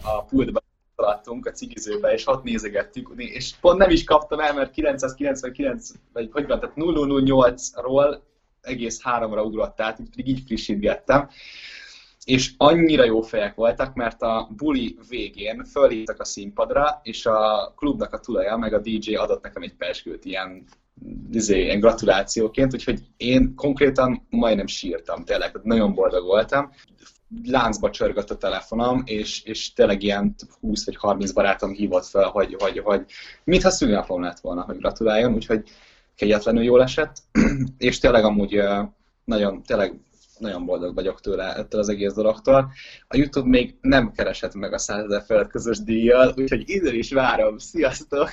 a pultba, alattunk a cigizőbe, és ott nézegettük, és pont nem is kaptam el, mert 999, vagy hogy van, tehát 008-ról egész háromra ugrott át, így, így frissítgettem. És annyira jó fejek voltak, mert a buli végén fölhívtak a színpadra, és a klubnak a tulaja, meg a DJ adott nekem egy peskült ilyen izé, ilyen gratulációként, úgyhogy én konkrétan majdnem sírtam, tényleg, nagyon boldog voltam. Láncba csörgött a telefonom, és, és tényleg ilyen 20 vagy 30 barátom hívott fel, hogy, hogy, hogy mintha szülinapom lett volna, hogy gratuláljon, úgyhogy kegyetlenül jól esett, és tényleg amúgy nagyon, tényleg nagyon boldog vagyok tőle, ettől az egész dologtól. A YouTube még nem keresett meg a 100 ezer feliratkozós díjjal, úgyhogy innen is várom. Sziasztok!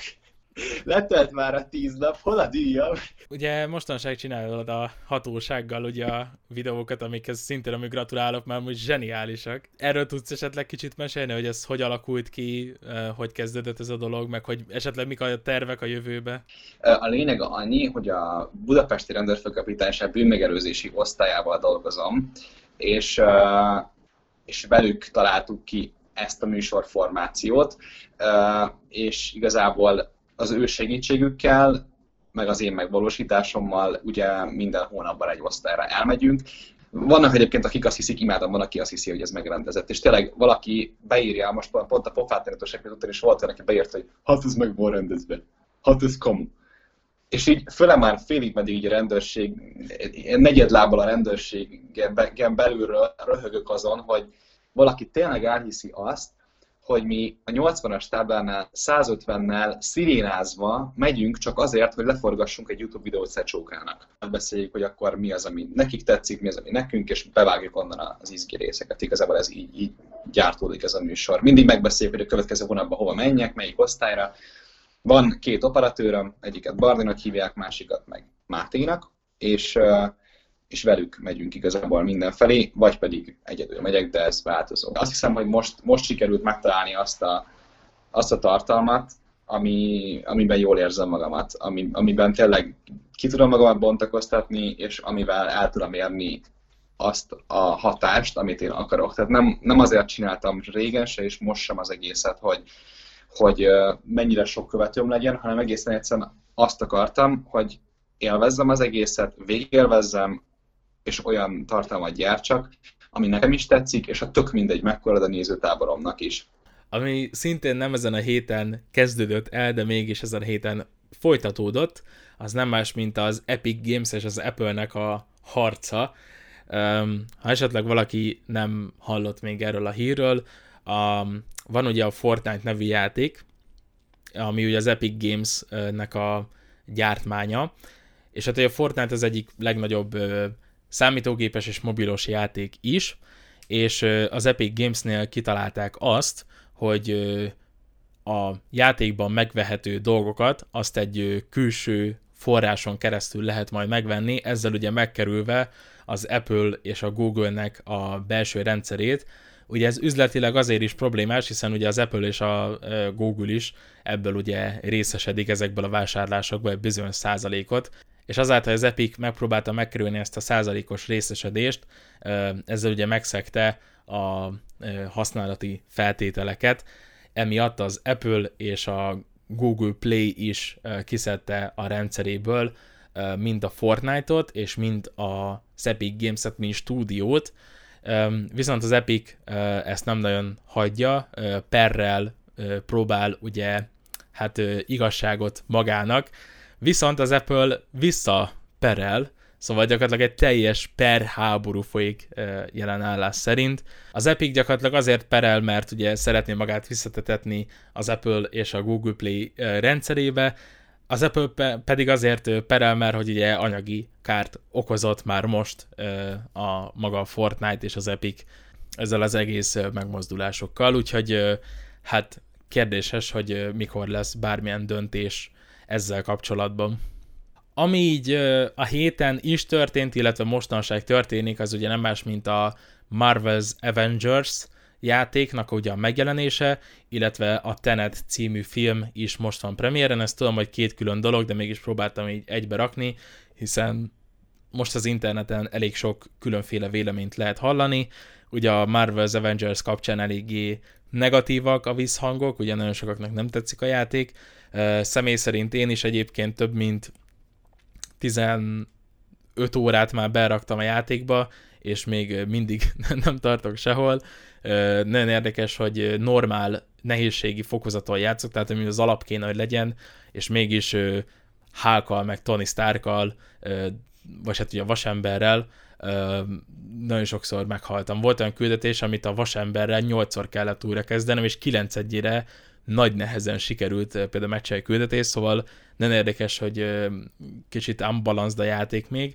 Letelt már a tíz nap, hol a díjam? Ugye mostanság csinálod a hatósággal ugye a videókat, amikhez szintén amíg gratulálok, mert most zseniálisak. Erről tudsz esetleg kicsit mesélni, hogy ez hogy alakult ki, eh, hogy kezdődött ez a dolog, meg hogy esetleg mik a tervek a jövőbe? A lényeg annyi, hogy a Budapesti Rendőrfőkapitányság bűnmegelőzési osztályával dolgozom, és, eh, és velük találtuk ki ezt a műsorformációt, eh, és igazából az ő segítségükkel, meg az én megvalósításommal ugye minden hónapban egy osztályra elmegyünk. Vannak egyébként, akik azt hiszik, imádom, van, aki azt hiszi, hogy ez megrendezett. És tényleg valaki beírja, most pont a pofátlanítosság után is volt, aki beírta, hogy hát ez meg van rendezve, hát ez kamu. És így föle már félig meddig így a rendőrség, negyed lábbal a rendőrségen belülről röhögök azon, hogy valaki tényleg elhiszi azt, hogy mi a 80-as táblánál 150-nel szirénázva megyünk csak azért, hogy leforgassunk egy YouTube videót Szecsókának. Beszéljük, hogy akkor mi az, ami nekik tetszik, mi az, ami nekünk, és bevágjuk onnan az izgi részeket. Igazából ez így, így gyártódik ez a műsor. Mindig megbeszéljük, hogy a következő hónapban hova menjek, melyik osztályra. Van két operatőröm, egyiket Bardinak hívják, másikat meg Máténak, és és velük megyünk igazából mindenfelé, vagy pedig egyedül megyek, de ez változó. Azt hiszem, hogy most, most sikerült megtalálni azt a, azt a tartalmat, ami, amiben jól érzem magamat, ami, amiben tényleg ki tudom magamat bontakoztatni, és amivel el tudom érni azt a hatást, amit én akarok. Tehát nem, nem azért csináltam régen se, és most sem az egészet, hogy, hogy mennyire sok követőm legyen, hanem egészen egyszerűen azt akartam, hogy élvezzem az egészet, végélvezzem, és olyan tartalmat gyártsak, ami nekem is tetszik, és a tök mindegy mekkora a nézőtáboromnak is. Ami szintén nem ezen a héten kezdődött el, de mégis ezen a héten folytatódott, az nem más, mint az Epic Games és az Apple-nek a harca. Um, ha esetleg valaki nem hallott még erről a hírről, um, van ugye a Fortnite nevű játék, ami ugye az Epic Games-nek a gyártmánya, és hát a Fortnite az egyik legnagyobb számítógépes és mobilos játék is, és az Epic Gamesnél kitalálták azt, hogy a játékban megvehető dolgokat azt egy külső forráson keresztül lehet majd megvenni, ezzel ugye megkerülve az Apple és a Google-nek a belső rendszerét. Ugye ez üzletileg azért is problémás, hiszen ugye az Apple és a Google is ebből ugye részesedik ezekből a vásárlásokból egy bizonyos százalékot, és azáltal az Epic megpróbálta megkerülni ezt a százalékos részesedést, ezzel ugye megszegte a használati feltételeket, emiatt az Apple és a Google Play is kiszedte a rendszeréből mind a Fortnite-ot, és mind a Epic Games-et, mint stúdiót, viszont az Epic ezt nem nagyon hagyja, perrel próbál ugye hát igazságot magának, viszont az Apple visszaperel, Szóval gyakorlatilag egy teljes per háború folyik jelen állás szerint. Az Epic gyakorlatilag azért perel, mert ugye szeretné magát visszatetetni az Apple és a Google Play rendszerébe, az Apple pedig azért perel, mert hogy ugye anyagi kárt okozott már most a maga a Fortnite és az Epic ezzel az egész megmozdulásokkal, úgyhogy hát kérdéses, hogy mikor lesz bármilyen döntés ezzel kapcsolatban. Ami így a héten is történt, illetve mostanság történik, az ugye nem más, mint a Marvel's Avengers játéknak ugye a megjelenése, illetve a Tenet című film is most van premiéren, ezt tudom, hogy két külön dolog, de mégis próbáltam így egybe rakni, hiszen most az interneten elég sok különféle véleményt lehet hallani, ugye a Marvel's Avengers kapcsán eléggé negatívak a visszhangok, ugye nagyon sokaknak nem tetszik a játék, személy szerint én is egyébként több mint 15 órát már beraktam a játékba, és még mindig nem tartok sehol. Nagyon érdekes, hogy normál nehézségi fokozaton játszok, tehát ami az alap kéne, hogy legyen, és mégis Hálkal, meg Tony Starkkal, vagy hát ugye a vasemberrel nagyon sokszor meghaltam. Volt olyan küldetés, amit a vasemberrel 8-szor kellett újra kezdenem, és 9 egyére nagy nehezen sikerült például meccselj küldetés, szóval nem érdekes, hogy kicsit unbalanced a játék még.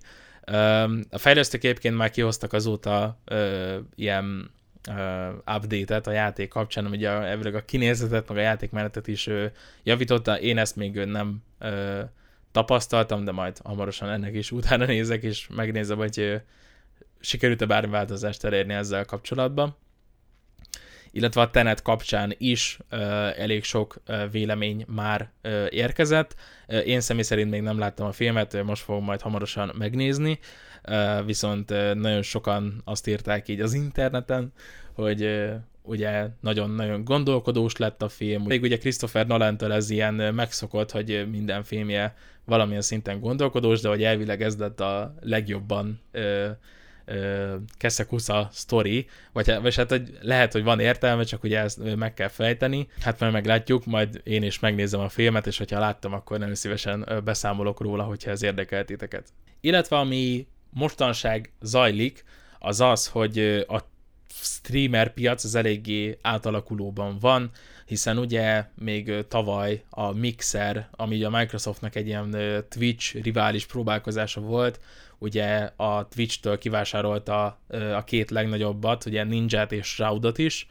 A fejlesztők egyébként már kihoztak azóta ilyen update-et a játék kapcsán, ugye a, a kinézetet, meg a játékmenetet is javította. Én ezt még nem tapasztaltam, de majd hamarosan ennek is utána nézek, és megnézem, hogy sikerült-e bármi változást elérni ezzel kapcsolatban illetve a Tenet kapcsán is uh, elég sok uh, vélemény már uh, érkezett. Én személy szerint még nem láttam a filmet, most fogom majd hamarosan megnézni, uh, viszont uh, nagyon sokan azt írták így az interneten, hogy uh, ugye nagyon-nagyon gondolkodós lett a film. Még ugye Christopher nolan ez ilyen megszokott, hogy minden filmje valamilyen szinten gondolkodós, de hogy elvileg ez lett a legjobban uh, Kessekusza sztori, vagy, hát, vagy hát hogy lehet, hogy van értelme, csak ugye ezt meg kell fejteni. Hát majd meglátjuk, majd én is megnézem a filmet, és hogyha láttam, akkor nagyon szívesen beszámolok róla, hogyha ez érdekel titeket. Illetve ami mostanság zajlik, az az, hogy a streamer piac az eléggé átalakulóban van, hiszen ugye még tavaly a Mixer, ami a Microsoftnak egy ilyen Twitch rivális próbálkozása volt, ugye a Twitch-től kivásárolta a két legnagyobbat, ugye Ninja-t és Shroudot is,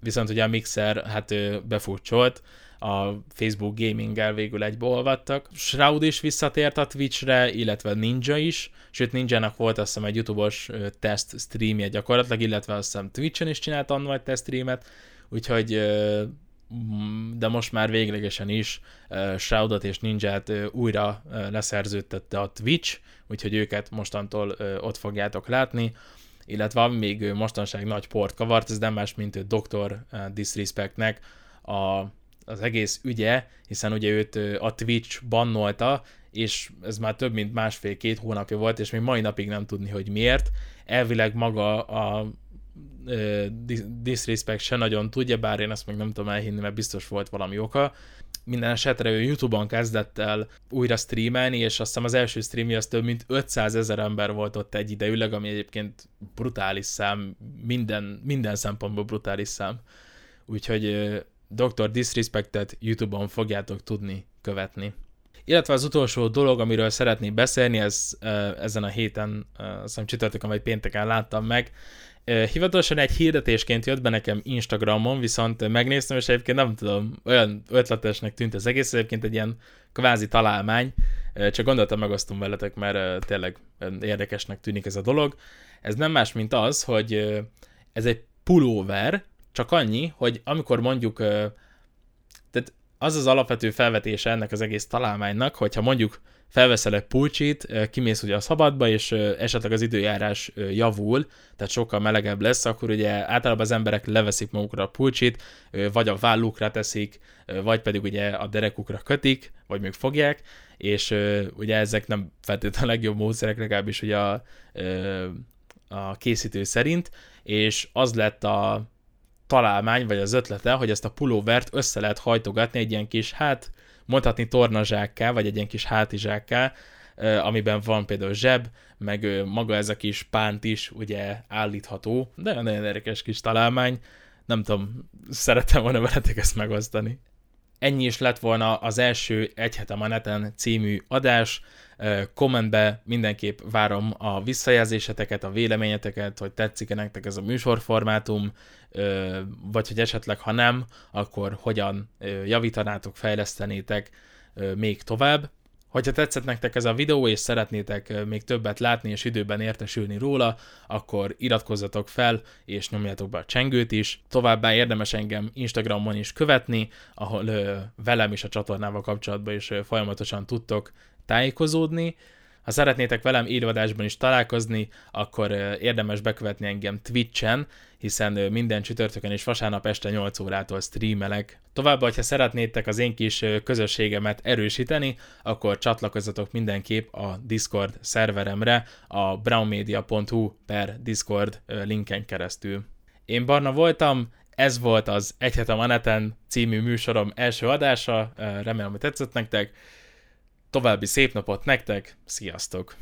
viszont ugye a Mixer hát befutcsolt, a Facebook Gaming-gel végül egybe olvadtak. Shroud is visszatért a Twitch-re, illetve Ninja is, sőt Ninja-nak volt azt hiszem egy YouTube-os teszt streamje gyakorlatilag, illetve azt hiszem Twitch-en is csinált annól teszt streamet, úgyhogy de most már véglegesen is Shroudot és Ninját újra leszerződtette a Twitch, úgyhogy őket mostantól ott fogjátok látni, illetve ami még mostanság nagy port kavart, ez nem más, mint Dr. Disrespectnek a, az egész ügye, hiszen ugye őt a Twitch bannolta, és ez már több mint másfél-két hónapja volt, és még mai napig nem tudni, hogy miért. Elvileg maga a Disrespect se nagyon tudja, bár én ezt még nem tudom elhinni, mert biztos volt valami oka. Minden esetre ő YouTube-on kezdett el újra streamelni, és azt hiszem az első streamje az több mint 500 ezer ember volt ott egy idejűleg, ami egyébként brutális szám, minden, minden szempontból brutális szám. Úgyhogy Dr. Disrespectet YouTube-on fogjátok tudni követni. Illetve az utolsó dolog, amiről szeretnék beszélni, ez ezen a héten, azt hiszem csütörtökön vagy pénteken láttam meg, Hivatalosan egy hirdetésként jött be nekem Instagramon, viszont megnéztem, és egyébként nem tudom, olyan ötletesnek tűnt az egész, egyébként egy ilyen kvázi találmány, csak gondoltam megosztom veletek, mert tényleg érdekesnek tűnik ez a dolog. Ez nem más, mint az, hogy ez egy pulóver, csak annyi, hogy amikor mondjuk, tehát az az alapvető felvetése ennek az egész találmánynak, hogyha mondjuk felveszel egy pulcsit, kimész ugye a szabadba, és esetleg az időjárás javul, tehát sokkal melegebb lesz, akkor ugye általában az emberek leveszik magukra a pulcsit, vagy a vállukra teszik, vagy pedig ugye a derekukra kötik, vagy még fogják, és ugye ezek nem feltétlenül a legjobb módszerek, legalábbis ugye a, a készítő szerint, és az lett a találmány, vagy az ötlete, hogy ezt a pulóvert össze lehet hajtogatni egy ilyen kis, hát mondhatni tornazsákká, vagy egy ilyen kis hátizsákká, amiben van például zseb, meg maga ez a kis pánt is ugye állítható, de nagyon érdekes kis találmány. Nem tudom, szerettem volna veletek ezt megosztani. Ennyi is lett volna az első Egy hete a neten című adás. Kommentbe mindenképp várom a visszajelzéseteket, a véleményeteket, hogy tetszik-e nektek ez a műsorformátum, vagy hogy esetleg ha nem, akkor hogyan javítanátok, fejlesztenétek még tovább. Hogyha tetszett nektek ez a videó, és szeretnétek még többet látni és időben értesülni róla, akkor iratkozzatok fel, és nyomjátok be a csengőt is. Továbbá érdemes engem Instagramon is követni, ahol velem és a csatornával kapcsolatban is folyamatosan tudtok tájékozódni. Ha szeretnétek velem élőadásban is találkozni, akkor érdemes bekövetni engem Twitch-en, hiszen minden csütörtökön és vasárnap este 8 órától streamelek. Továbbá, ha szeretnétek az én kis közösségemet erősíteni, akkor csatlakozzatok mindenképp a Discord szerveremre, a brownmedia.hu per Discord linken keresztül. Én Barna voltam, ez volt az Egy Neten című műsorom első adása, remélem, hogy tetszett nektek. További szép napot nektek, sziasztok!